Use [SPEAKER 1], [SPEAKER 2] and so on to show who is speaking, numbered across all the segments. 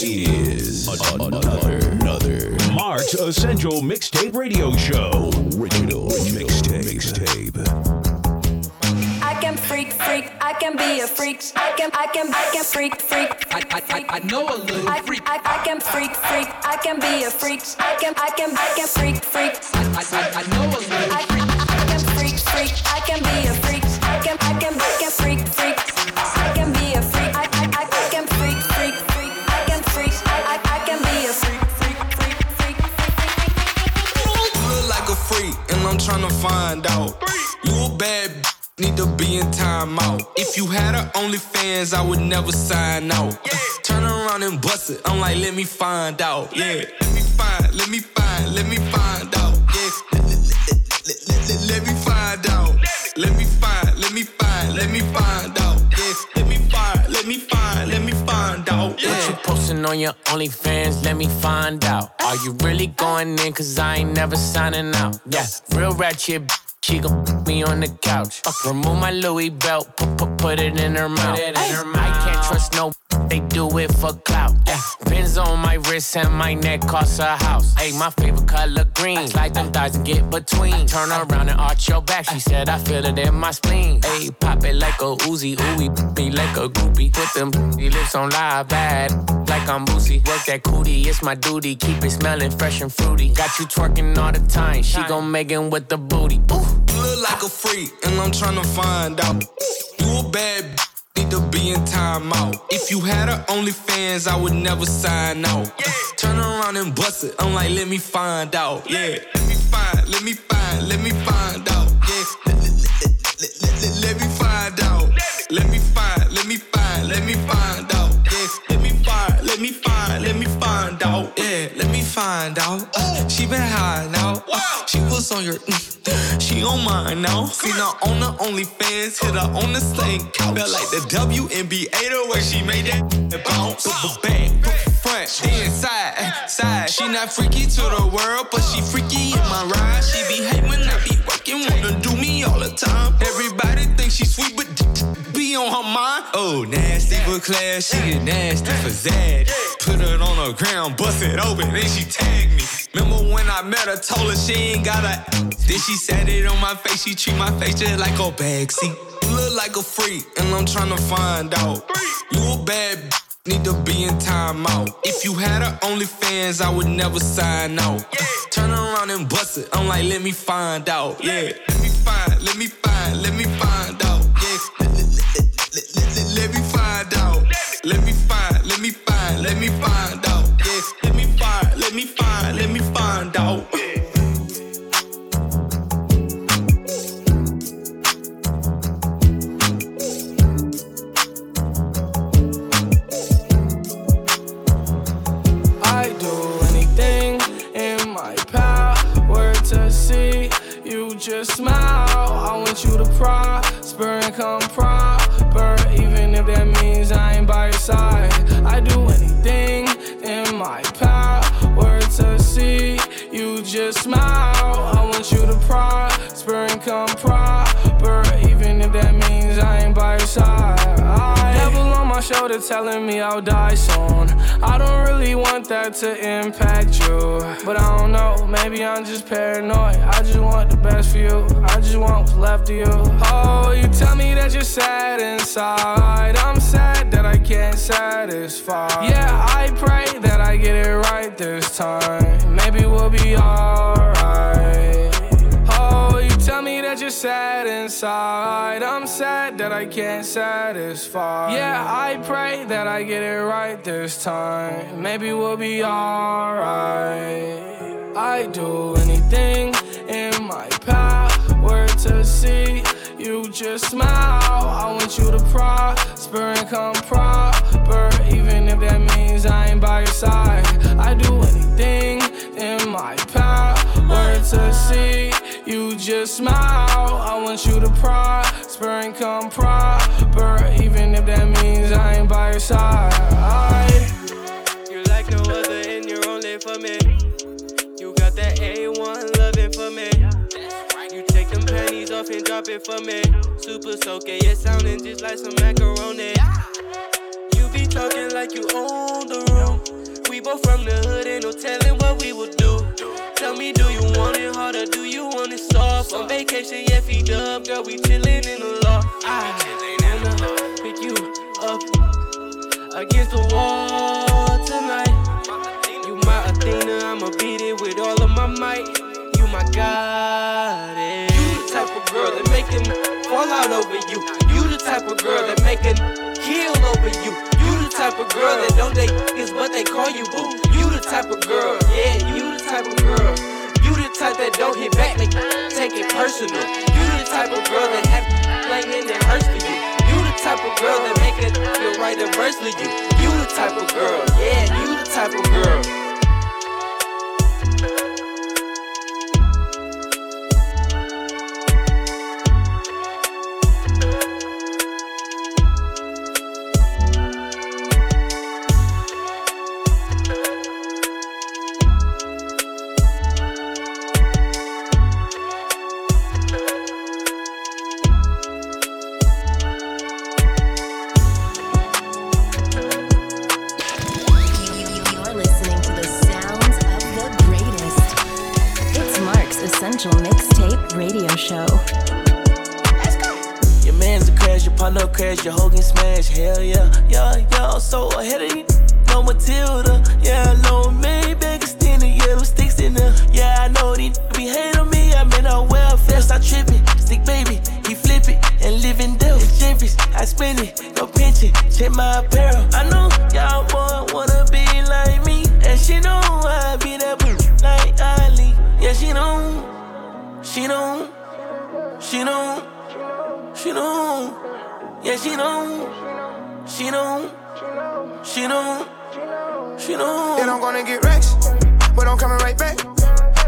[SPEAKER 1] This is another, another
[SPEAKER 2] Mark's Essential Mixtape Radio Show.
[SPEAKER 1] original mixtape. Mixtape.
[SPEAKER 3] I can freak, freak. I can be a freak. I can, I can, I can freak, freak.
[SPEAKER 4] I, I, I, I know a little
[SPEAKER 3] I,
[SPEAKER 4] freak.
[SPEAKER 3] I, I can freak, freak. I can be a freak. I can, I can, I can freak, freak.
[SPEAKER 4] I, I, I, I know a little
[SPEAKER 3] I,
[SPEAKER 4] freak.
[SPEAKER 3] I can freak, freak. I can be a freak. I can, I can, I can freak,
[SPEAKER 5] tryna find out. You a bad b- need to be in timeout. If you had a OnlyFans, I would never sign out. Turn around and bust it. I'm like, let me find out. Yeah, let me find, let me find, let me find out. Yeah, let, let, let, let, me find out. Let me find, let me find, let me find out. Yeah, let me find, let me find, let me out.
[SPEAKER 6] What you posting on your OnlyFans? Let me find out. Are you really going in? Cause I ain't never signing out. Yeah, real ratchet. She gon' put me on the couch. Remove my Louis belt, put, put, put it in her mouth. I can't trust no. They do it for clout. Pins on my wrist and my neck cost a house. Hey, my favorite color green. Slide them thighs and get between. Turn around and arch your back. She said I feel it in my spleen. Hey, pop it like a Uzi, ooey, me like a groupie. Put them lips on live bad, like I'm boozy. Work that cootie, it's my duty. Keep it smelling fresh and fruity. Got you twerking all the time. She gon' make it with the booty. Ooh.
[SPEAKER 5] You look like a freak, and I'm tryna find out. You a bad need to be in timeout. If you had a OnlyFans, I would never sign out. Turn around and bust it. I'm like, let me find out. Yeah, let me find, let me find, let me find out. Yeah, let, let, let, let me find out. Let me find, let me find, let me find out. Let me find, let me find out. Yeah, let me find out. Uh, she been high now. Uh, she was on your, mm, she on mine now. Seen her on the OnlyFans, hit her on the same couch. Felt like the WNBA the way she made that bounce. The back, front, then side, side. She not freaky to the world, but she freaky in my ride. She be hate when I be working, wanna do me all the time. Everybody think she sweet, but on her mind. Oh, nasty for class, she get nasty for Zad. Put it on the ground, bust it open, then she tagged me. Remember when I met her, told her she ain't got a. Then she said it on my face, she treat my face just like a backseat. You look like a freak, and I'm tryna find out. You a bad need to be in timeout. If you had a OnlyFans, I would never sign out. Turn around and bust it. I'm like, let me find out. Yeah, let me find, let me find, let me find out. Let me find, let me find, let me find out. Yeah, let me find, let me find, let me find out.
[SPEAKER 7] I do anything in my power to see you just smile. I want you to prosper and come proper, even if that means I by your side. I do anything in my power to see you just smile. I want you to prosper and come proper, even if that means I ain't by your side. My shoulder telling me I'll die soon. I don't really want that to impact you, but I don't know. Maybe I'm just paranoid. I just want the best for you. I just want what's left of you. Oh, you tell me that you're sad inside. I'm sad that I can't satisfy. Yeah, I pray that I get it right this time. Maybe we'll be alright. Me that you're sad inside. I'm sad that I can't satisfy. Yeah, I pray that I get it right this time. Maybe we'll be alright. I do anything in my power to see you just smile. I want you to prosper and come proper, even if that means I ain't by your side. I do anything in my power to see you just smile. I want you to prosper and come proper, even if that means I ain't by your side.
[SPEAKER 8] You're like no other, and you're only for me. You got that A1 loving for me. You take them panties off and drop it for me. Super soaking, it yeah, sounding just like some macaroni. You be talking like you own the room. We both from the hood, ain't no telling what we would do. Tell me, do you want it hard or do you want it soft? On vacation, yeah, feet up, girl, we chillin' in the law. I wanna pick you up against the wall tonight. You my Athena, I'ma beat it with all of my might. You my goddess. You the type of girl that make him fall out over you. You the type of girl that make him heal over you. You the type of girl that don't date is what they call you boo. You the type of girl, yeah, you personal. You the type of girl that have playing that hurts for you. You the type of girl that make it feel right adversely you. You the type of girl, yeah, you the type of girl.
[SPEAKER 9] She know, she know, she know.
[SPEAKER 10] And I'm gonna get racks, but I'm coming right back.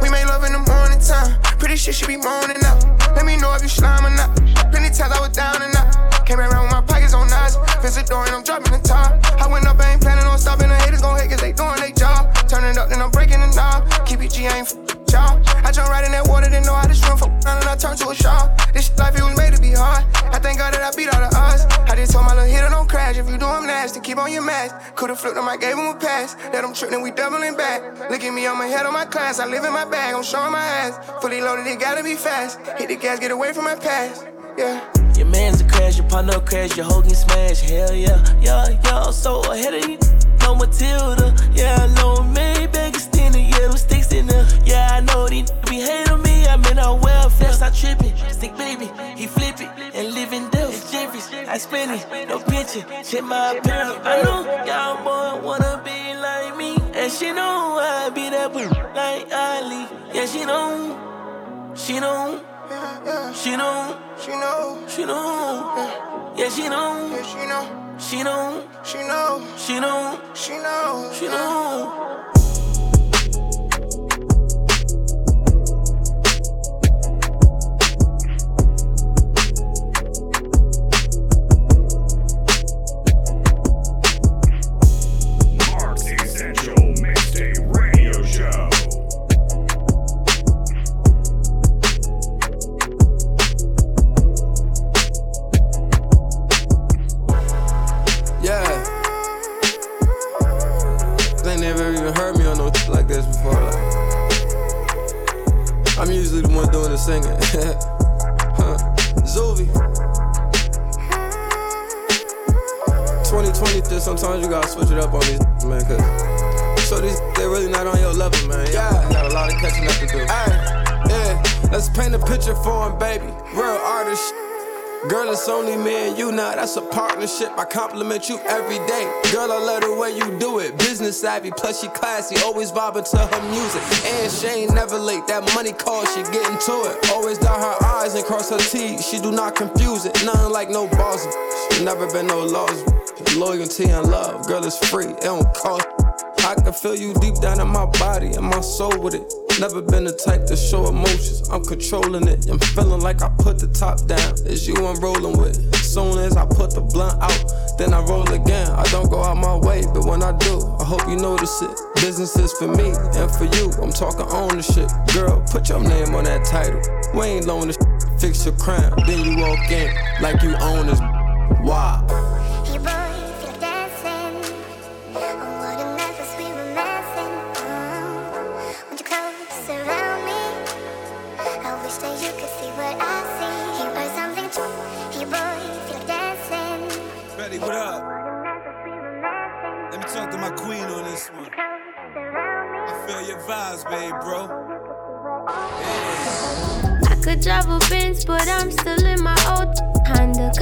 [SPEAKER 10] We made love in the morning time. Pretty shit should be moaning up. Let me know if you slime or not. Plenty times I was down and out. Came around with my pockets on knives. Visit door and I'm dropping the top. I went up, I ain't planning on stopping. The haters gon' hate cause they doing their job. Turn it up, then I'm breaking the knob. Keep it G, I ain't f- I jump right in that water, didn't know how to swim. Fuck around and I turned to a shark. This life, it was made to be hard. I thank God that I beat all the odds. I just told my little hitter don't crash. If you do, I'm nasty. Keep on your mask. Could've flipped him, I gave him a pass. Let him trip, then we doubling back. Look at me, I'm ahead of my class. I live in my bag, I'm showing my ass. Fully loaded, it gotta be fast. Hit the gas, get away from my past. Yeah.
[SPEAKER 9] Your man's a crash, your partner crash, your Hogan smash. Hell yeah, yeah, yeah. So ahead of you. No Matilda, yeah, I know Extended, yeah, them sticks in there. Yeah, I know these be hate on me. I'm in a welfare, stop tripping. Stick baby, he flip it and live in Dell. Jeffries, I spend it, no pension. Check my apparel. I know y'all boy wanna be like me, and she know I be that boo like Ali. Yeah, she know, she know. She know,
[SPEAKER 10] She know,
[SPEAKER 9] she know, yeah, she know,
[SPEAKER 10] yeah, she know,
[SPEAKER 9] she know,
[SPEAKER 10] she know,
[SPEAKER 9] she know,
[SPEAKER 10] she know,
[SPEAKER 9] she know.
[SPEAKER 11] Compliment you every day. Girl, I love the way you do it. Business savvy, plus she classy. Always vibing to her music. And she ain't never late. That money call, she getting to it. Always dot her eyes and cross her T's. She do not confuse it. Nothing like no boss. Never been no laws. Loyalty and love. Girl, it's free. It don't cost. I can feel you deep down in my body and my soul with it. Never been the type to show emotions. I'm controlling it. I'm feeling like I put the top down. It's you I'm rolling with. Soon as I put the blunt out, then I roll again. I don't go out my way, but when I do, I hope you notice it. Business is for me and for you. I'm talking ownership. Girl, put your name on that title. We ain't loan this. Fix your crown, then you walk in like you own this. Wow.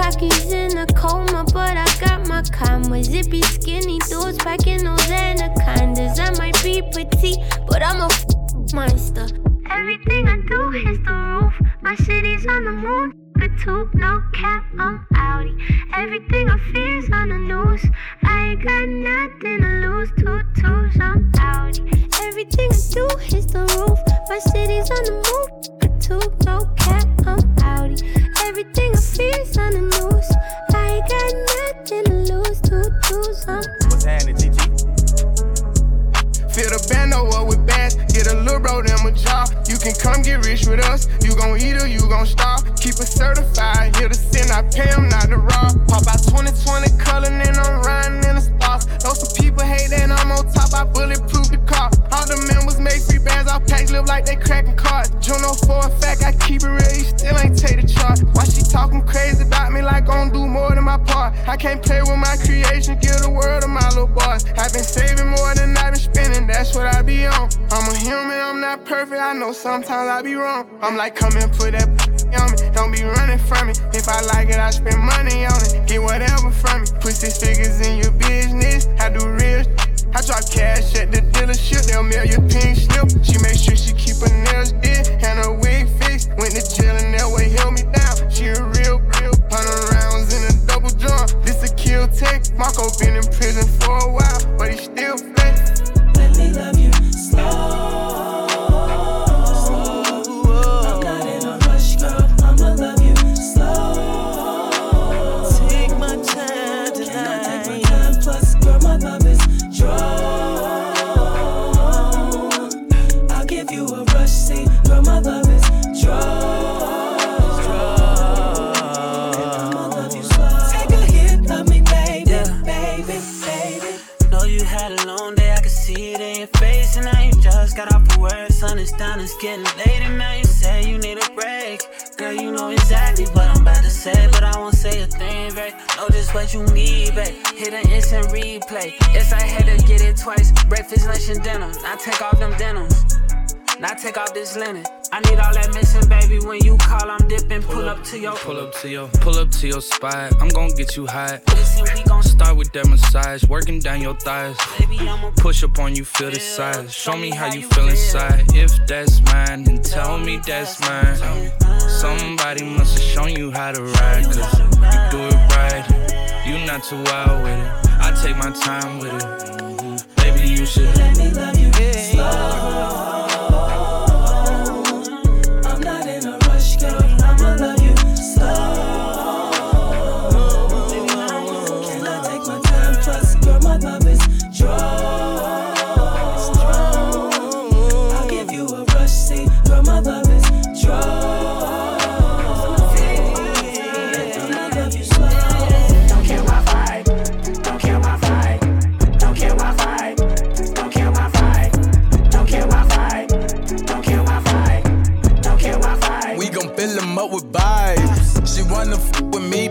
[SPEAKER 12] Cocky's in a coma, but I got my commas. Zippy, skinny dudes packing those anacondas. I might be petite, but I'm a f- monster. Everything I do hits the roof. My city's on the moon. A tube, no cap, I'm outie. Everything I fear is on the news. I ain't got nothing to lose. Two twos, I'm outie. Everything I do hits the roof. My city's on the move. A tube, Everything I fear is on the news. I ain't got nothing to lose. Two twos, I'm
[SPEAKER 13] What's happening, GG?
[SPEAKER 14] Fill the bando up with bands, get a little bro them a job. You can come get rich with us. You gon' eat or you gon' starve. Keep it certified, here to be wrong. I'm like, come and put that on me, don't be running from me. If I like it, I spend money on it, get whatever from me. Put six figures in your business, I do real I drop cash at the dealership, they'll mail your pink slip. She makes sure she
[SPEAKER 15] work, sun is down, it's getting late. And now you say you need a break. Girl, you know exactly what I'm about to say, but I won't say a thing, babe. Know just what you need, babe. Hit an instant replay. Yes, I had to get it twice. Breakfast, lunch, and dinner. Now take off them denims. Now take off this linen. I need all that missing, baby. When you call, I'm dipping. Pull up to your.
[SPEAKER 16] Pull up to your, pull up to your spot. I'm gon' get you hot. Listen, we gon' start with that massage, working down your thighs.
[SPEAKER 15] Baby, I'ma
[SPEAKER 16] Push up on you, feel the size. Show me how you feel inside. If that's mine, then tell me that's mine. Somebody must have shown you how to ride, cause you do it right. You not too wild with it. I take my time with it. Mm-hmm. Baby, you should
[SPEAKER 17] let me love you slow.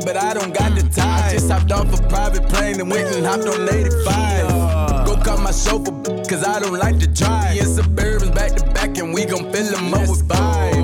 [SPEAKER 18] But I don't got the time. I just hopped off a private plane and went and hopped on 85. Go cut my chauffeur, cause I don't like to drive. Me and Suburbans back to back, and we gon' fill them up with vibes.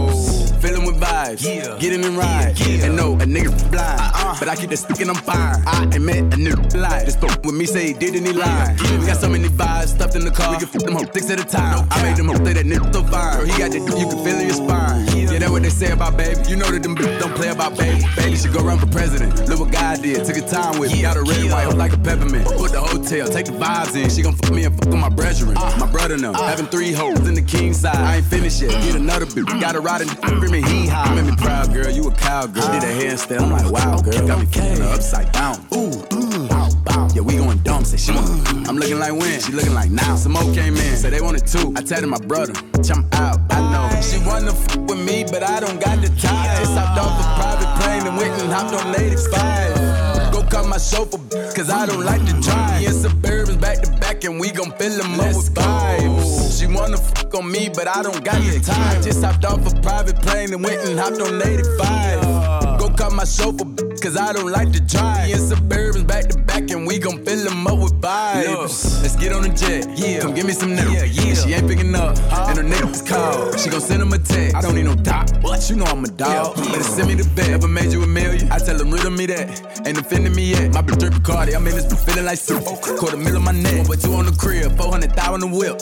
[SPEAKER 18] Fill 'em with vibes, yeah. get in and ride. And no, a nigga blind, uh-uh. but I keep the stick and I'm fine. I admit a nigga lie. Just fuck with me, say he did and he lied. We got so many vibes stuffed in the car. We can flip them hoes six at a time. I made them hoes say that nigga so fine. Girl, he got that you can feel in your spine. Yeah, that's what they say about baby. You know that them bitches don't play about baby. Baby should go run for president. Look what God did. Took a time with me. Got a red and white hoe like a peppermint. Put the hotel, take the vibes in. She gon' fuck me and fuck with my brethren. Uh. My brother know. Uh. Having three hoes in the king side. I ain't finished yet. Get another bitch. Uh. Got a ride in the screaming hee haw. You made me proud, girl. You a cowgirl. Did a handstand. I'm like, wow, girl. Got me feeling her upside down. Ooh, mm, bow, bow. Yeah, we going dumb. Say she want. I'm looking like when. She looking like now. Some more came in. Say they wanted two. I tell them my brother. I'm out. I know. She wanna f with me, but I don't got the time. Just hopped off a private plane and went and hopped on 85. Go cut my chauffeur, cause I don't like to drive. Me and Suburbans back to back, and we gon' fill them up with vibes. She wanna fuck on me, but I don't got the time. Just hopped off a private plane and went and hopped on 85. Go cut my chauffeur, cause I don't like to drive. Me and Suburbans back to back, and we gon' fill them up with vibes. Let's get on the jet, yeah. Come give me some now. Yeah, yeah. She ain't picking up, and her niggas call. She gon' send him a text. I don't need no dot, but you know I'm a dog. Better send me the bet. Ever made you a million? I tell them riddle me that. Ain't offending me yet. My bitch drip Bacardi, I'm in this feeling like soup. Quarter middle of my neck, but two on the crib, 400 thou on the whip.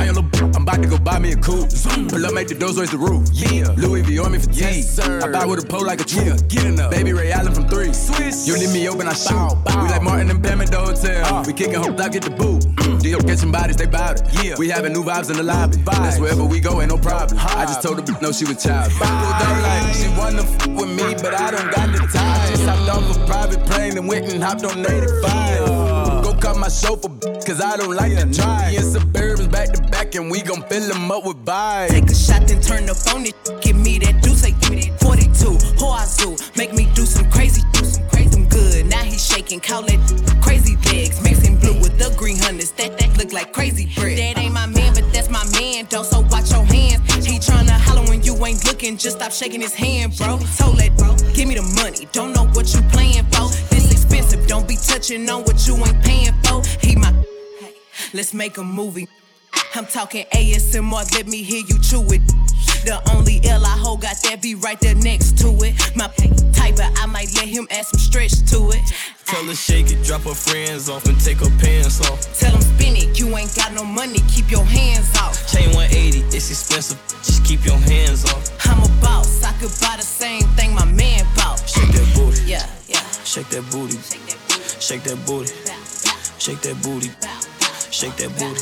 [SPEAKER 18] Down your little, I'm about to go buy me a coupe. Pull up, make the doors raise the roof. Yeah, Louis V on me for yes, sir. I buy with a pole like a tree. Yeah, get enough. Baby Ray Allen from three. Swiss. You leave me open, I shoot. Bow, bow. We like Martin and Pam at the hotel. Uh. We kicking hope, I get the boot. Deal catching bodies, they bout it. Yeah. We having new vibes in the lobby. Vibes. That's wherever we go, ain't no problem. I just told her, no, she was child. Like she wanna f with me, but I don't got the time. I just hopped off a private plane and went and hopped on 85. Go cut my chauffeur, cause I don't like to drive. Me and Suburbans back to back, and we gon' fill them up with vibes.
[SPEAKER 13] Take a shot, then turn the phone, it. Give me that juice, say give me that 42. Hoazoo, make me do some crazy, do some crazy. I'm good. Now he's shaking, call it crazy legs. Mixing blue with the green hunters. That that look like crazy bread. That ain't my man, but that's my man, though. So watch your hands. He tryna holler when you ain't looking. Just stop shaking his hand, bro. Told that bro, give me the money. Don't know what you playing for. This expensive. Don't be touching on what you ain't paying for. He my. Let's make a movie. I'm talking ASMR, let me hear you chew it. The only L I hold got that B right there next to it. My type, but I might let him add some stretch to it.
[SPEAKER 19] Tell her shake it, drop her friends off and take her pants off.
[SPEAKER 13] Tell him spin it, you ain't got no money, keep your hands off.
[SPEAKER 19] Chain 180, it's expensive, just keep your hands off.
[SPEAKER 13] I'm a boss, I could buy the same thing my man bought.
[SPEAKER 19] Shake that booty,
[SPEAKER 13] Yeah, yeah.
[SPEAKER 19] shake that booty, shake that booty, shake that booty, shake that booty,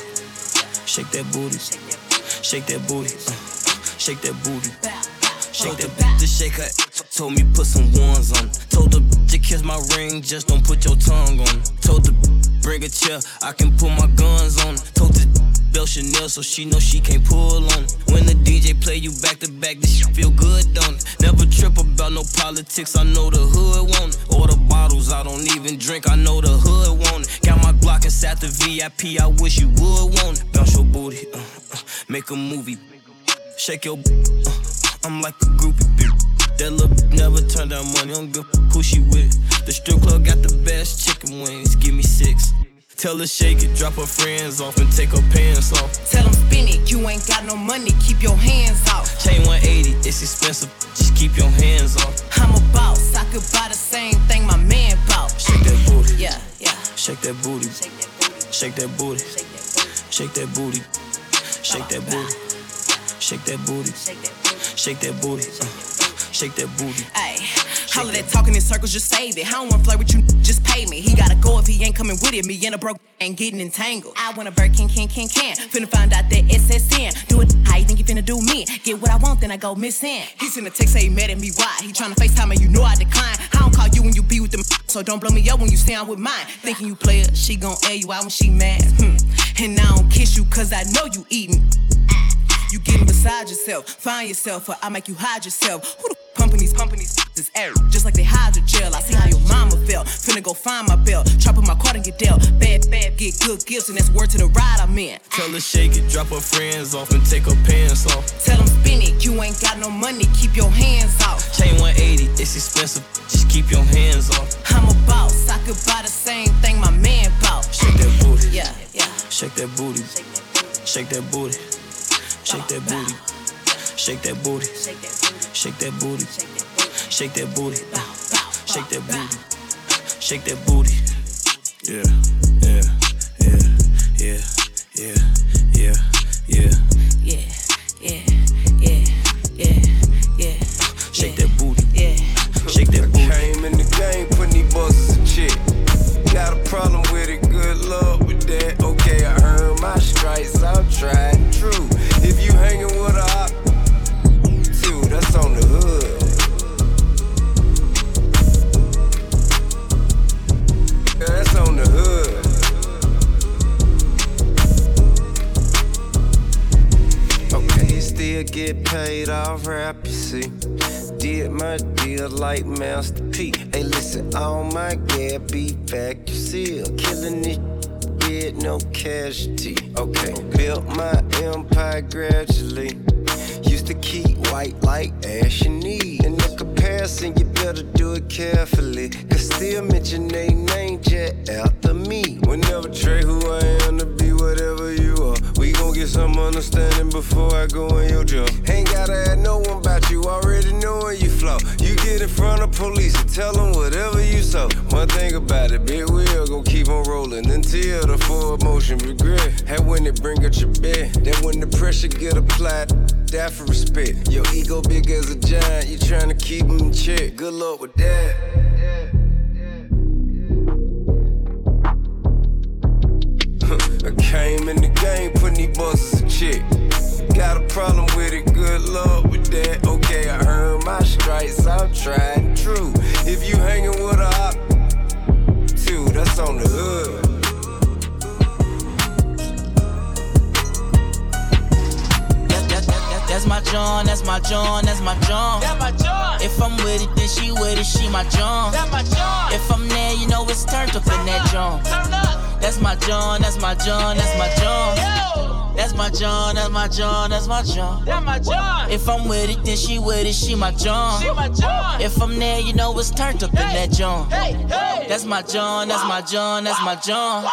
[SPEAKER 19] shake that booty, shake that booty, shake that booty. Shake that to shake her. Told me put some ones on. Told the to kiss my ring, just don't put your tongue on. Told the bring a chair, I can put my guns on. Told the belt Chanel so she know she can't pull on. it. When the DJ play you back to back, this shit feel good, don't it? Never trip about no politics, I know the hood want it. Or the bottles, I don't even drink, I know the hood want it. Got my Glock inside the VIP, I wish you would want it. Bounce your booty, uh, uh, make a movie. Shake your uh, I'm like a groupie bitch. That little never turn down money, don't give who she with. The strip club got the best chicken wings, give me six. Tell her shake it, drop her friends off and take her pants off.
[SPEAKER 13] Tell him spin it, you ain't got no money, keep your hands off.
[SPEAKER 19] Chain 180, it's expensive, just keep your hands off.
[SPEAKER 13] I'm a boss, I could buy the same thing my man bought.
[SPEAKER 19] Shake that booty,
[SPEAKER 13] Yeah, yeah.
[SPEAKER 19] shake that booty, shake that booty, shake that booty, shake that booty, shake that booty, shake that booty, uh, shake that booty.
[SPEAKER 13] Ayy, all of that talking in circles, just save it. I don't wanna flirt with you, just pay me. He gotta go if he ain't coming with it. Me and a broke ain't getting entangled. I want a bird, can, can, can, can. Finna find out that SSN. Do it, how you think you finna do me? Get what I want, then I go missing. He sent a text, say he mad at me, why? He tryna FaceTime and you know I decline. I don't call you when you be with them, so don't blow me up when you say I'm with mine. Thinking you play her, she gon' air you out when she mad. Hmm. And I don't kiss you cause I know you eating. You getting beside yourself, find yourself, or I make you hide yourself. Who the pumping these pumping these this air? Just like they hide the hydrogel. I see how your mama felt. Finna go find my belt, in my card and get dealt. Bad, bad, get good gifts, and that's word to the ride I'm in.
[SPEAKER 19] Tell her shake it, drop her friends off and take her pants off.
[SPEAKER 13] Tell them spin it, you ain't got no money, keep your hands off.
[SPEAKER 19] Chain 180, it's expensive, just keep your hands off.
[SPEAKER 13] I'm a boss, I could buy the same thing my man bought.
[SPEAKER 19] Shake that booty,
[SPEAKER 13] Yeah, yeah.
[SPEAKER 19] shake that booty, shake that booty, shake that booty, shake that booty, shake that booty, shake that booty, shake that booty, shake that booty. Shake that booty Yeah, yeah, yeah, yeah, yeah, yeah, yeah.
[SPEAKER 13] Yeah, yeah, yeah, yeah.
[SPEAKER 19] Shake that booty,
[SPEAKER 13] yeah.
[SPEAKER 19] shake that booty.
[SPEAKER 20] Came in the game, putting these bosses in check. Got a problem with it, good luck with that. Okay, I earned my stripes, I'm trying rap, you see. Did my deal like Master P. Hey, listen, all my gas be back, you see. Killing this get no casualty. Okay, built my empire gradually. Used to keep white like ash and need. In the comparison, you better do it carefully. Cause still mention they name jet after me. Whenever Trey who I am to some understanding before I go in your jaw. Ain't gotta ask no one about you, already knowing you flow. You get in front of police and tell them whatever you saw. One thing about it, big wheel gon' keep on rolling until the full motion regret. And when it bring up your bed, then when the pressure get applied, that for respect. Your ego big as a giant, you tryna keep him in check. Good luck with that. Game putting these buzzers in check. Got a problem with it, good luck with that. Okay, I earned my stripes, I'm trying true. If you hanging with a op, two, that's on the hood.
[SPEAKER 15] That- that- that- That's my John, that's my John, that's my John.
[SPEAKER 21] That my John.
[SPEAKER 15] If I'm with it, then she with it, she my John.
[SPEAKER 21] That my John.
[SPEAKER 15] If I'm there, you know it's turned up in that John.
[SPEAKER 21] Turn up.
[SPEAKER 15] That's my John, that's my John, that's my John.
[SPEAKER 21] Yo.
[SPEAKER 15] That's my John, that's my John, that's my John.
[SPEAKER 21] That's my John.
[SPEAKER 15] If I'm with it, then she with it, she my John.
[SPEAKER 21] She my John.
[SPEAKER 15] If I'm there, you know it's turned up in that John.
[SPEAKER 21] Hey, hey.
[SPEAKER 15] That's my John, that's my John, that's my John.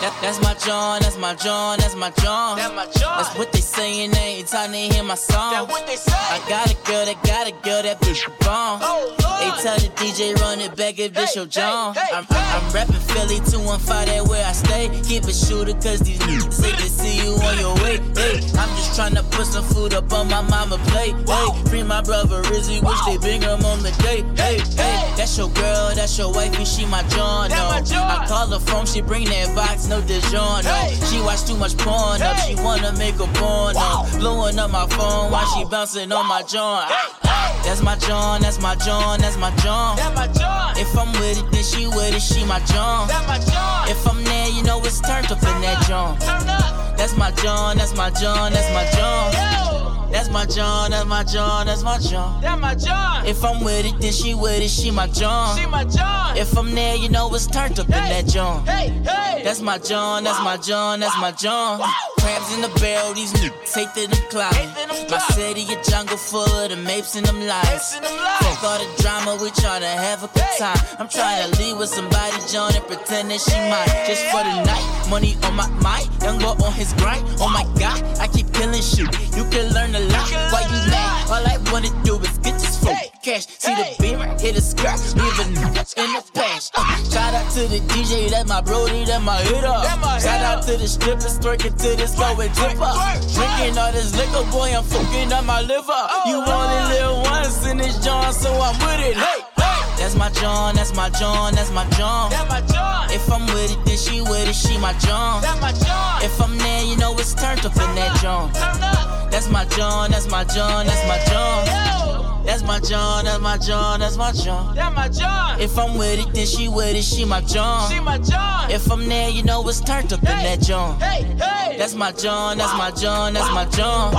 [SPEAKER 15] That, that's my John, that's my John, that's my John.
[SPEAKER 21] That my John.
[SPEAKER 15] That's what they saying anytime they hear my song.
[SPEAKER 21] That what they say.
[SPEAKER 15] I got a girl that got a girl that bitch bomb.
[SPEAKER 21] Oh,
[SPEAKER 15] They tell the DJ run it back if this your John.
[SPEAKER 21] hey, hey,
[SPEAKER 15] I'm. I'm rapping Philly 215 that where I stay. Keep it shooter cause these niggas they see you on your way. Hey, I'm just trying to put some food up on my mama plate. Hey, free my brother Rizzy, wish they bring him on the day. Hey, hey, that's your girl, that's your wife, wifey, she my John.
[SPEAKER 21] That my
[SPEAKER 15] No,
[SPEAKER 21] John.
[SPEAKER 15] I call her phone, she bring that box, no DeJohn.
[SPEAKER 21] Hey.
[SPEAKER 15] she watch too much porn up, she wanna make a porn
[SPEAKER 21] Wow.
[SPEAKER 15] up. Blowing up my phone while she
[SPEAKER 21] Wow.
[SPEAKER 15] on my John.
[SPEAKER 21] Hey, hey.
[SPEAKER 15] That's my John, that's my John, that's my John.
[SPEAKER 21] That my John.
[SPEAKER 15] If I'm with it, then she with it, she my John.
[SPEAKER 21] That my John.
[SPEAKER 15] If I'm there, you know it's turned up in that John.
[SPEAKER 21] Turn up.
[SPEAKER 15] That's my John, that's my John, that's my John.
[SPEAKER 21] Yo.
[SPEAKER 15] That's my John, that's my John, that's my John.
[SPEAKER 21] That's my John.
[SPEAKER 15] If I'm with it, then she with it, she my John.
[SPEAKER 21] She my John.
[SPEAKER 15] If I'm there, you know it's turned up in that John.
[SPEAKER 21] Hey, hey.
[SPEAKER 15] That's my John, that's my John, that's my John. Crabs in the barrel, these niggas hate to the cloud.
[SPEAKER 21] To
[SPEAKER 15] My city, a jungle full of the mapes and them lies.
[SPEAKER 21] Apes and them.
[SPEAKER 15] Fuck all the drama, we tryna have a good time. I'm trying to leave with somebody, John, and pretend that she mine. Just for the night, money on my mind, young boy on his grind. Oh my god, I keep killing shit. You can learn a lot while you mad. All I wanna do is get this phone. Cash, see
[SPEAKER 21] hey.
[SPEAKER 15] the beamer, hit a scratch, leave a nigga in the past. Uh, shout out to the DJ, that's my brody, that's my
[SPEAKER 21] hit my
[SPEAKER 15] Shout out to the strippers, twerking to this go and
[SPEAKER 21] Twerk,
[SPEAKER 15] dripper. Drinking all this liquor, boy, I'm fucking up my liver.
[SPEAKER 21] Oh,
[SPEAKER 15] you only live once in this joint, so I'm with it.
[SPEAKER 21] Hey, hey.
[SPEAKER 15] That's my John, that's my John, that's my John.
[SPEAKER 21] That my John.
[SPEAKER 15] If I'm with it, then she with it, she my John.
[SPEAKER 21] That my John.
[SPEAKER 15] If I'm there, you know it's turned up in that John.
[SPEAKER 21] Turn up.
[SPEAKER 15] That's my John, that's my John, that's my John. That's my John, that's my John, that's my John.
[SPEAKER 21] That's my John.
[SPEAKER 15] If I'm with it, then she with it, she my John.
[SPEAKER 21] She my John.
[SPEAKER 15] If I'm there, you know it's turned up in that John.
[SPEAKER 21] Hey, hey.
[SPEAKER 15] That's my John, that's my John, that's my John.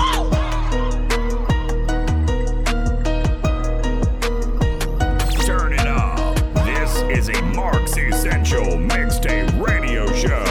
[SPEAKER 22] Turn it up. This is a Mark's Essential Mixtape Radio Show.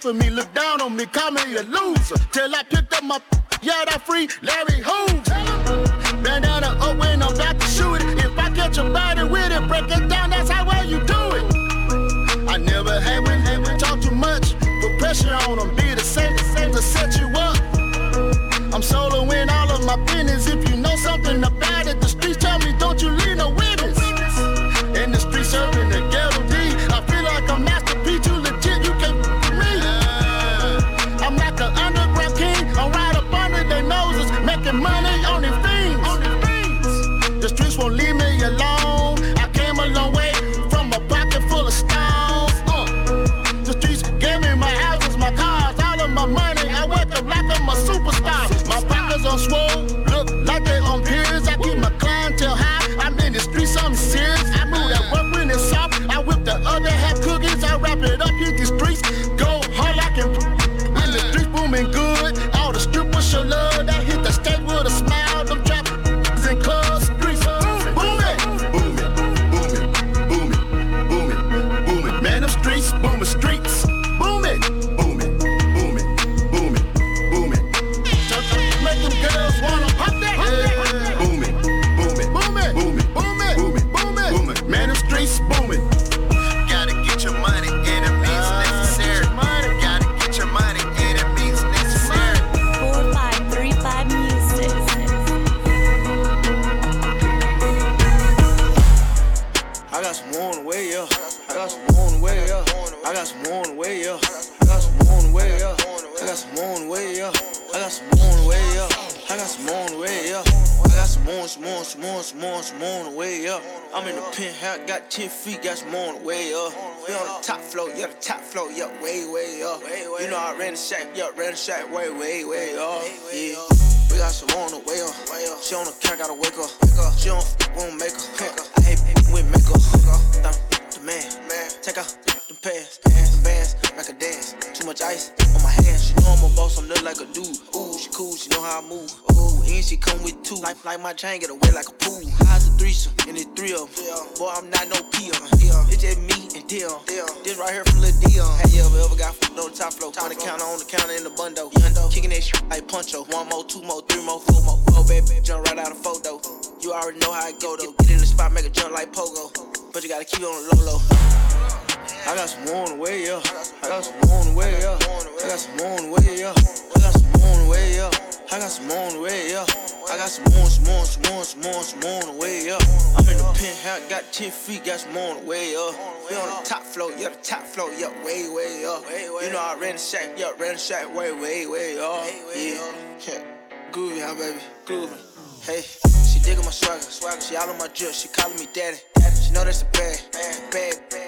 [SPEAKER 22] To me, look down on me, call me a loser. Till I picked up my yeah, that free Larry Hoover. Bandana up oh, when I'm about to shoot it. If I catch a body with it, break it down, that's how well you do it. I never had when, had when talk too much. Put pressure on them, be the same, same to set you up. I'm soloing all of my business. If you know something about it,
[SPEAKER 5] 10 feet, got some on the way, yeah. We on the top floor, yeah, the top floor, yeah, way, way, yeah. You know I ran the shack, yeah, ran the shack, way, way, way, yeah. Yeah. We got some on the way up. She on the count, gotta wake up. She don't f- won't make her. I hate with makeup. The man, take out the pants, the bands, like a dance. Too much ice on my hands. She know I'm a boss, I'm look like a dude. Ooh, she cool, she know how I move. Ooh, and she come with two. Life like my chain get away like a pool. How's a threesome? And it's three of them. Boy, I'm not no peon. It's just me and Dion. This right here from Lil Dion. Have you ever, ever got f- on the top floor? On the counter, on the counter in the bundo. Kicking that shit like Puncho. One more, two more, three more, four more. Oh, baby, jump right out of photo. You already know how it go though. Get in the spot, make a jump like pogo. But you gotta keep it on the low low. I got some more on the way, yeah. I got some more on the way, yeah. I got some more on the way, yeah. I got some more on the way, yeah. I got some more on the way, yeah. I got some more, some more, some more, some more, some on the way, yeah. I'm in the penthouse, got 10 feet, got some more on the way, yeah. We on the top floor, yeah, the top floor, yeah, way, way, yeah. You know I ran the shack, yeah, ran the shack, way, way, way. Yeah, yeah. Groovy, huh, baby? Groovy. Hey, she digging my swagger, swagger. She all on my drip, she calling me daddy. She know that's a bad, bad, bad,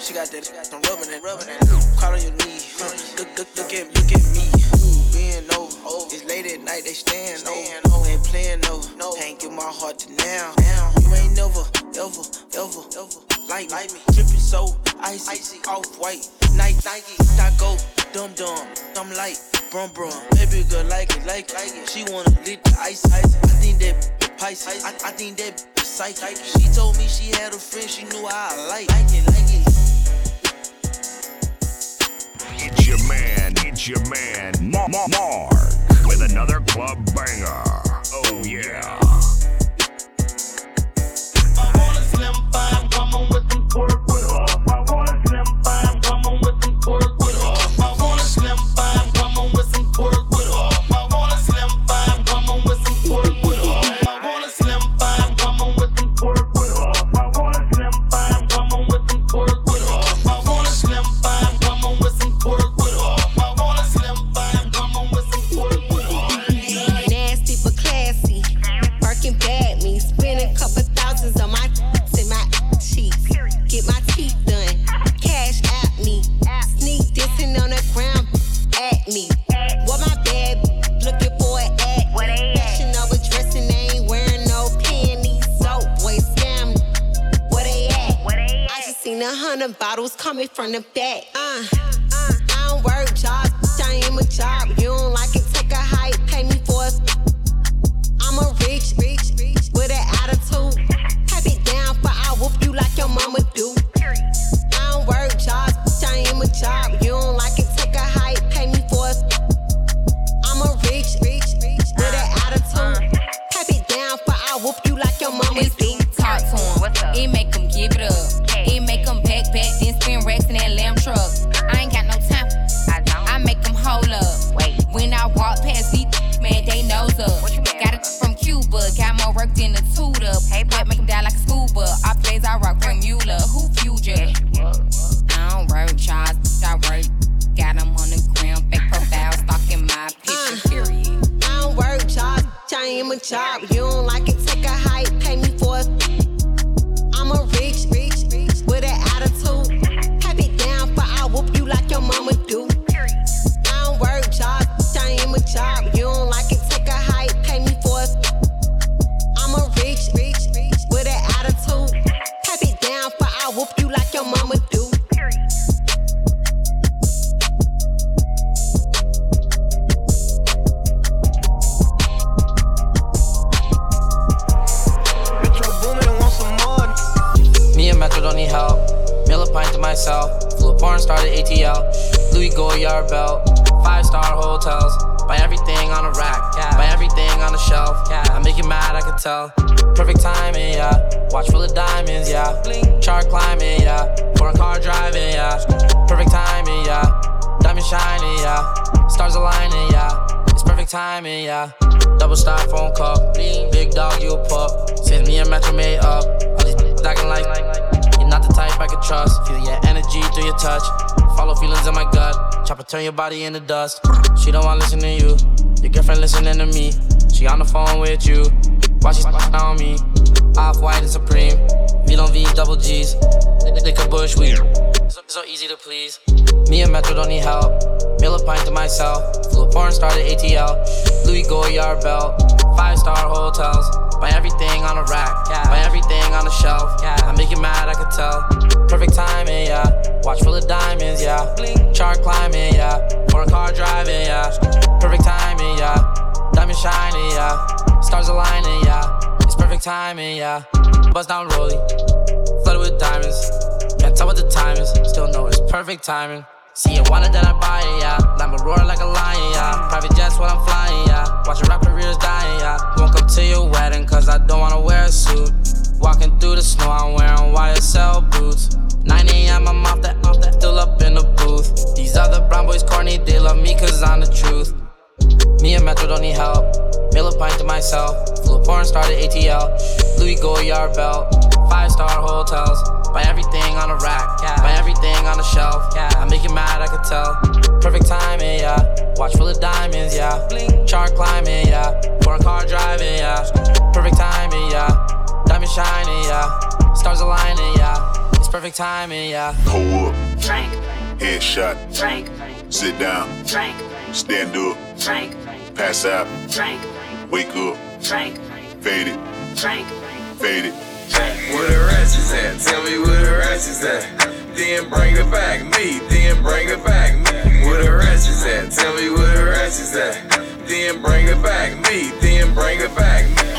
[SPEAKER 5] she got that, I'm rubbing it, rubbing it. Call on your knee, huh. look, look, look at, look at me. Being over, it's late at night, they staying over. Ain't playing no, ain't give my heart to now. You ain't never, ever, ever, ever like me. Dripping so icy, off white, Nike, Nike. I go dumb dumb, I'm like brum brum. Baby girl like it, like it. She wanna lick the ice, ice. I think that Pisces. I, I think that psychic. She told me she had a friend, she knew I like, like it, like it.
[SPEAKER 2] Your man, it's your man, Ma- Ma- Mark, with another club banger. Oh yeah.
[SPEAKER 23] Nasty coming from
[SPEAKER 21] Body into dust. She don't want to listen to you. Your girlfriend listening to me. She on the phone with you. Double G's. They could bush weed. So, so easy to please. Me and Metro don't need help. Mill a pint to myself. Flew a porn started ATL. Louis Goyard belt. Five star hotels. Buy everything on a rack. Buy everything on a shelf. I make you mad, I can tell. Perfect timing, yeah. Watch full of diamonds, yeah. Chart climbing, yeah. Foreign car driving, yeah. Perfect timing, yeah. Diamond shining, yeah. Stars aligning, yeah. It's perfect timing, yeah. Bust down rolling. With diamonds. Can't tell what the time is. Still know it's perfect timing. See it wanted, then I buy it, yeah. Lambo roar like a lion, yeah. Private jets when I'm flying, yeah. Watch rap careers dying, yeah. Won't come to your wedding, cause I don't wanna wear a suit. Walking through the snow, I'm wearing YSL boots. 9 a.m., I'm off that, off that, still up in the booth. These other brown boys corny, they love me cause I'm the truth. Me and Metro don't need help. Mill a pint to myself. Flew a porn started ATL. Louis Goyard belt. Five star hotels. Buy everything on a rack. Buy everything on a shelf. Yeah. I make you mad, I can tell. Perfect timing, yeah. Watch full of diamonds, yeah. Chart climbing, yeah. Foreign car driving, yeah. Perfect timing, yeah. Diamond shining, yeah. Stars aligning, yeah. It's perfect timing, yeah.
[SPEAKER 24] Hold up.
[SPEAKER 12] Frank,
[SPEAKER 24] Headshot.
[SPEAKER 12] Frank,
[SPEAKER 24] Sit down.
[SPEAKER 12] Frank,
[SPEAKER 24] Stand up.
[SPEAKER 12] Frank,
[SPEAKER 24] Pass out.
[SPEAKER 12] Frank,
[SPEAKER 24] Wake up.
[SPEAKER 12] Frank,
[SPEAKER 24] Fade it.
[SPEAKER 12] Frank.
[SPEAKER 18] Where the ratchets at? Tell me where the ratchets at. Then bring it back me. Then bring it back me. Where the ratchets at? Tell me where the ratchets at. Then bring it back me. Then bring
[SPEAKER 22] it back
[SPEAKER 18] me.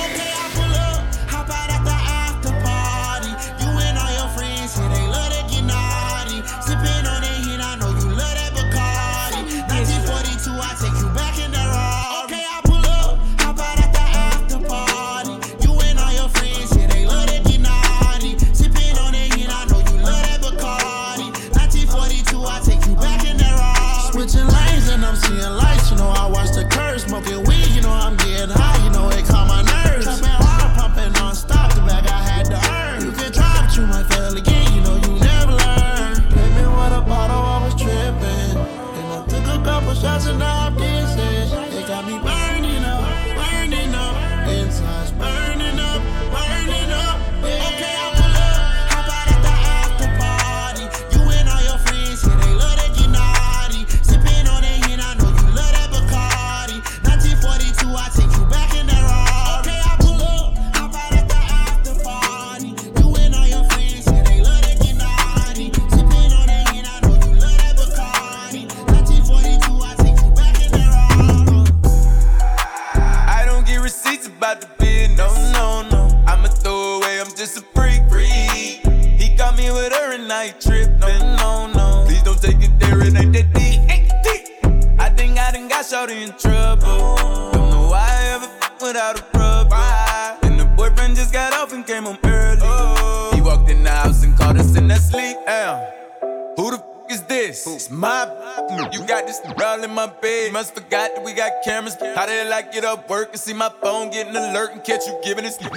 [SPEAKER 18] Got this all in my bed. Must forgot that we got cameras. How did I like get up work and see my phone getting alert and catch you giving it? Go!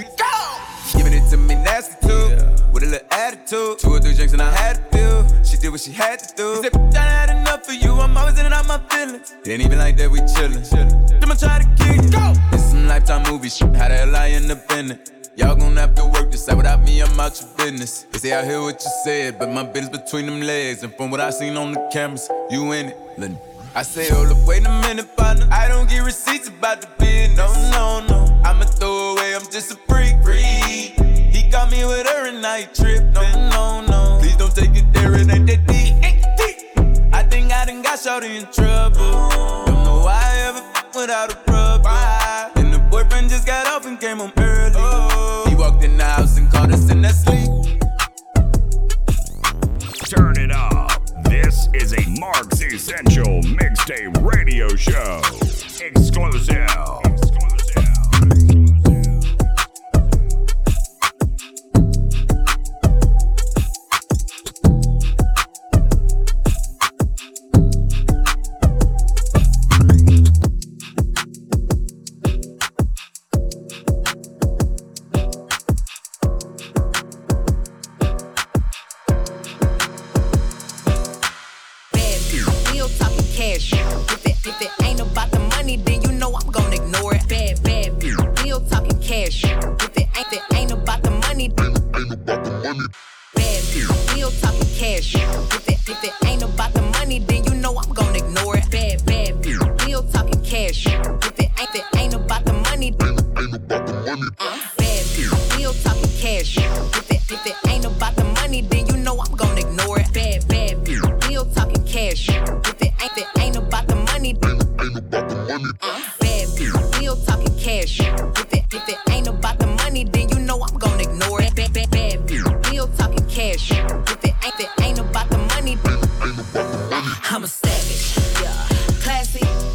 [SPEAKER 18] Giving it to me nasty too. With a little attitude. Two or three drinks and I had to feel. She did what she had to do. Said, "Bitch, I had enough for you. I'm always in and out my feelings. Ain't even like that, we chillin'. I'ma try to kill you. Go! It's some lifetime movie shit. How the hell I independent? Y'all gon' have to work this out without me, I'm out your business. They say I hear what you said, but my business between them legs. And from what I seen on the cameras, you in it. Lin- I say, hold up, wait a minute, partner. I don't get receipts about the business. No, no, no. I'm a throwaway, I'm just a freak. freak. He got me with her and I tripped. No, no, no. Please don't take it swear it ain't that deep. I think I done got shorty in trouble. Don't know why I ever without a rubber. And the boyfriend just got off and came home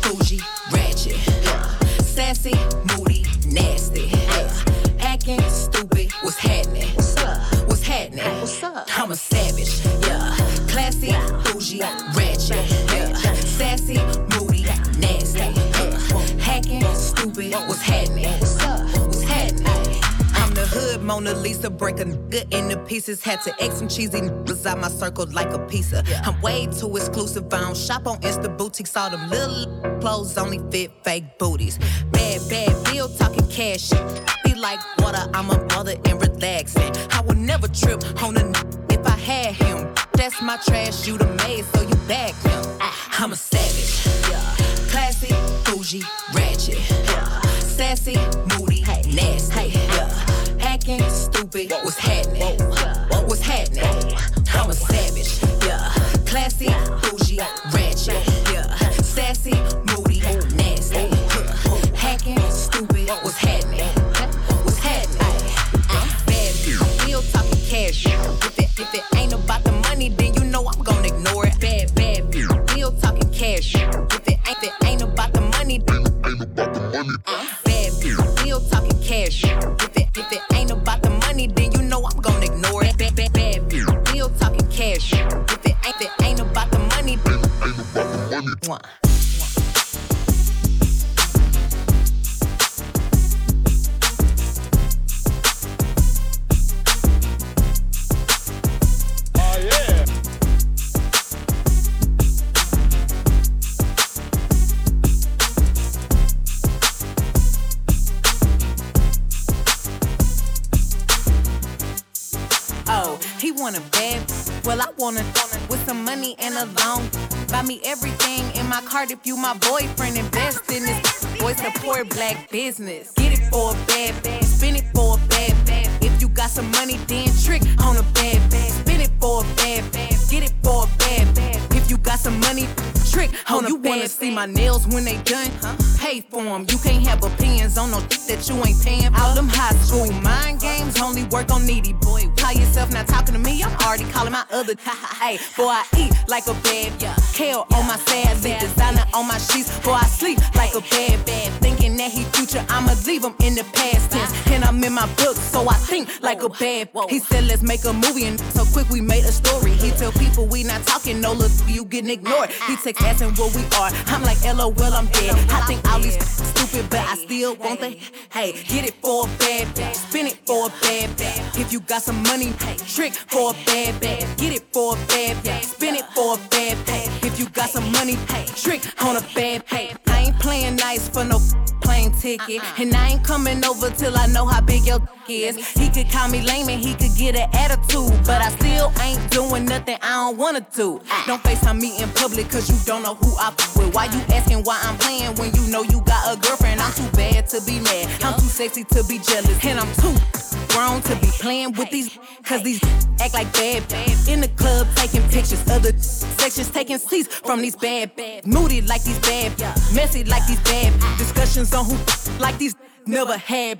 [SPEAKER 13] bougie, ratchet. Yeah. Sassy, moody, nasty. Yeah. Acting stupid. What's happening? What's up? What's happening? What's up? I'm a savage. Yeah. Classy, bougie, ratchet. Yeah. Sassy, moody, nasty. Yeah. Hacking, stupid. What's happening? Mona Lisa, break a nigga into pieces. Had to X some cheesy niggas out my circle like a pizza. I'm way too exclusive. I don't shop on Insta boutiques. All them little clothes only fit fake booties. Bad, bad bill talking cash. Be like water, I'm a mother and relaxing. I would never trip on a n- if I had him. That's my trash, you the maid, so you back him. Ah. I'm a savage. Yeah. Classy, bougie, ratchet. Yeah. Sassy, Acting stupid. What's happening? The my card if you my boyfriend. Invest in this. Boy, support black business. Get it for a bad bag. Spend it for a bad bag. If you got some money, then trick on a bad bag. Spend it for a bad bag. Get it for a bad bag. If you got some money, trick on you wanna see my nails when they done? Pay for them. You can't have opinions on no dick that you ain't paying for. All them high school mind games only work on needy boy. Call yourself not talking to me. I'm already calling my other. hey, boy, I eat like a bad yeah. Kale on my sad lip, designer on my sheets. Boy, I sleep like a bad bad. Thinking that he future, I'ma leave him in the past tense. And I'm in my book, so I think like a bad. He said, let's make a movie, and so quick we made a story. He tell people we not talking, no look, you getting ignored. Ah, ah, he text asking what we are. I'm like, LOL, I'm dead. I think still want the. Hey, get it for a bad bag, spin it for a bad bag. If you got some money, pay trick for a bad bag. Get it for a bad bag, spin it for a bad bag. If you got some money, pay. trick on a bad bag. I ain't playing nice for no plane ticket. And I ain't coming over till I know how big your is. He could call me lame and he could get an attitude. But I still ain't doing nothing I don't wanna do. Don't FaceTime me in public cause you don't know who I f with. Why you asking why I'm playing when you know you got a girlfriend? I'm too bad to be mad. I'm too sexy to be jealous. And I'm too grown to be playing with these, cause these act like bad. bad. In the club taking pictures, other sections taking seats from these bad. Moody like these bad, messy like these bad. Discussions on who like these never had.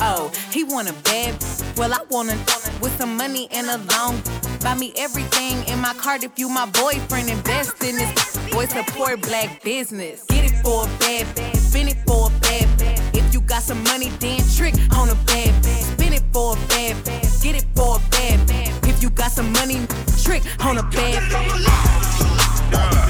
[SPEAKER 13] Oh, he want a bad. Well, I want a with some money and a long. Buy me everything in my card if you my boyfriend. Invest in this. Boy, support black business. Get it for a bad. Spend it for a bad. If you got some money, then trick on a bad. Spend it for a bad. Get it for a bad. If you got some money, trick on a bad bad.
[SPEAKER 22] I've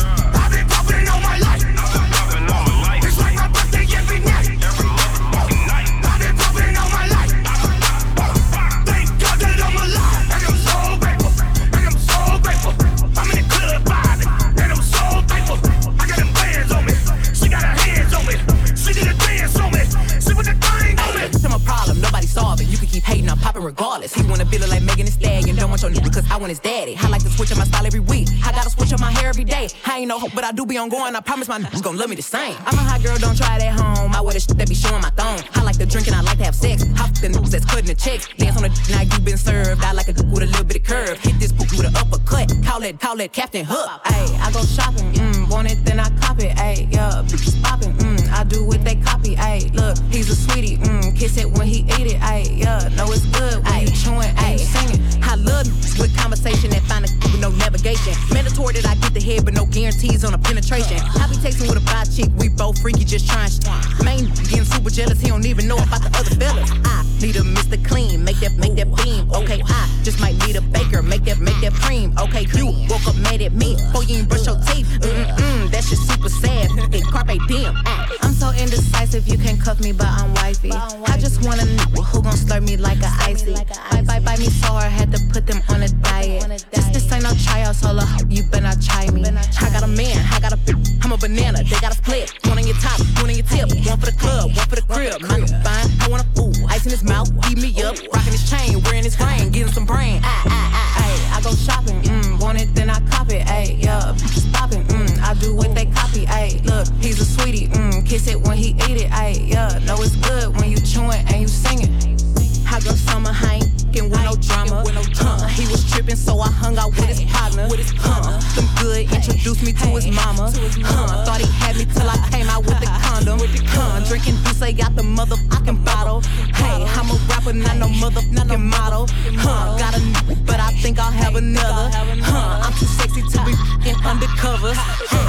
[SPEAKER 13] his daddy. I like to switch up my style every week. I gotta switch up my hair every day. I ain't no hope, but I do be on going. I promise my niggas gon' love me the same. I'm a hot girl, don't try it at home. I wear the shit that be showing my thong. I like to drink and I like to have sex. I fuck the niggas that's cutting the checks. Dance on the d- now you been served. I like a d- with a little bit of curve. Hit this book with an uppercut. Call it, call it Captain Hook. Ayy, I go shopping, mm, want it, then I cop it. Ayy, yeah, bitches popping, mm, I do what they copy. Ayy, look, he's a sweetie, mm, kiss it when he eat it. Ayy, yeah, know it's good when you chewing, ayy, singing. I love with That I get the head, but no guarantees on a penetration. I be texting with a bi chick, we both freaky, just trying. Main getting super jealous, he don't even know about the other fellas. I need a Mr. Clean, make that, make that beam. Okay, I just might need a baker, make that, make that cream. Okay, you woke up mad at me, boy, you ain't brush your teeth. Mm-mm-mm, that shit super sad. It carpe diem. I'm so indecisive, you can cuff me, but I'm wifey. I just wanna know who gon' slurp me like a icy. Bye bye bye me so hard, had to put them on a diet. This this ain't no tryout, solo. You better not try me. I got a man, I got a bitch. I'm a banana, they got a split. One on your top, one on your tip. One for the club, one for the crib. Mine fine, I want a fool. Ice in his mouth, heat me up. Rocking his chain, wearing his ring, getting some brain. Ah, ah, ah, ayy. I go shopping, mm, want it, then I cop it, ayy, yeah. Popping, mm, I do what they copy, ayy. Look, he's a sweetie, mm, kiss it when he eat it, ayy, yeah. Know it's good when you chewing and you singing. I go summer, I fucking with no drama. Huh, he was tripping, so I hung out with his partner. with his Huh, Some good introduced me to his mama. to his Huh, thought he had me till I came out with the condom. With the condom. Huh, drinking Douce out the motherfucking bottle. Hey, I'm a rapper, not no motherfucking model. Huh, got a n- but I think I'll have another. Huh, I'm too sexy to be fucking undercover.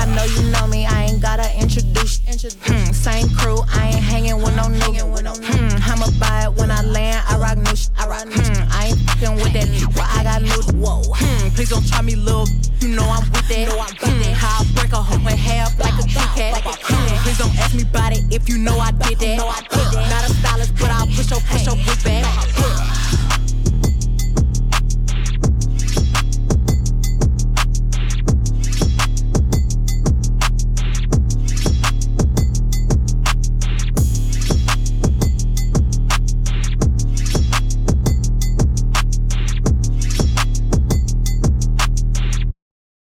[SPEAKER 13] I know you know me, I ain't gotta introduce. Hmm, same crew, I ain't hanging with no nigga. Hmm, I'ma buy it when I land. I rock new shit. Hmm, I ain't fucking with that. Well, I got new. Whoa. Hmm, please don't try me, little. You know I'm with that. Know I'm hmm, with that. How I break a hoe in half like a Q-Cat. Like a hmm, Q-Cat. Please don't ask me about it if you know I did that. Know I did that. Not a stylist, but I'll push your push your bitch back.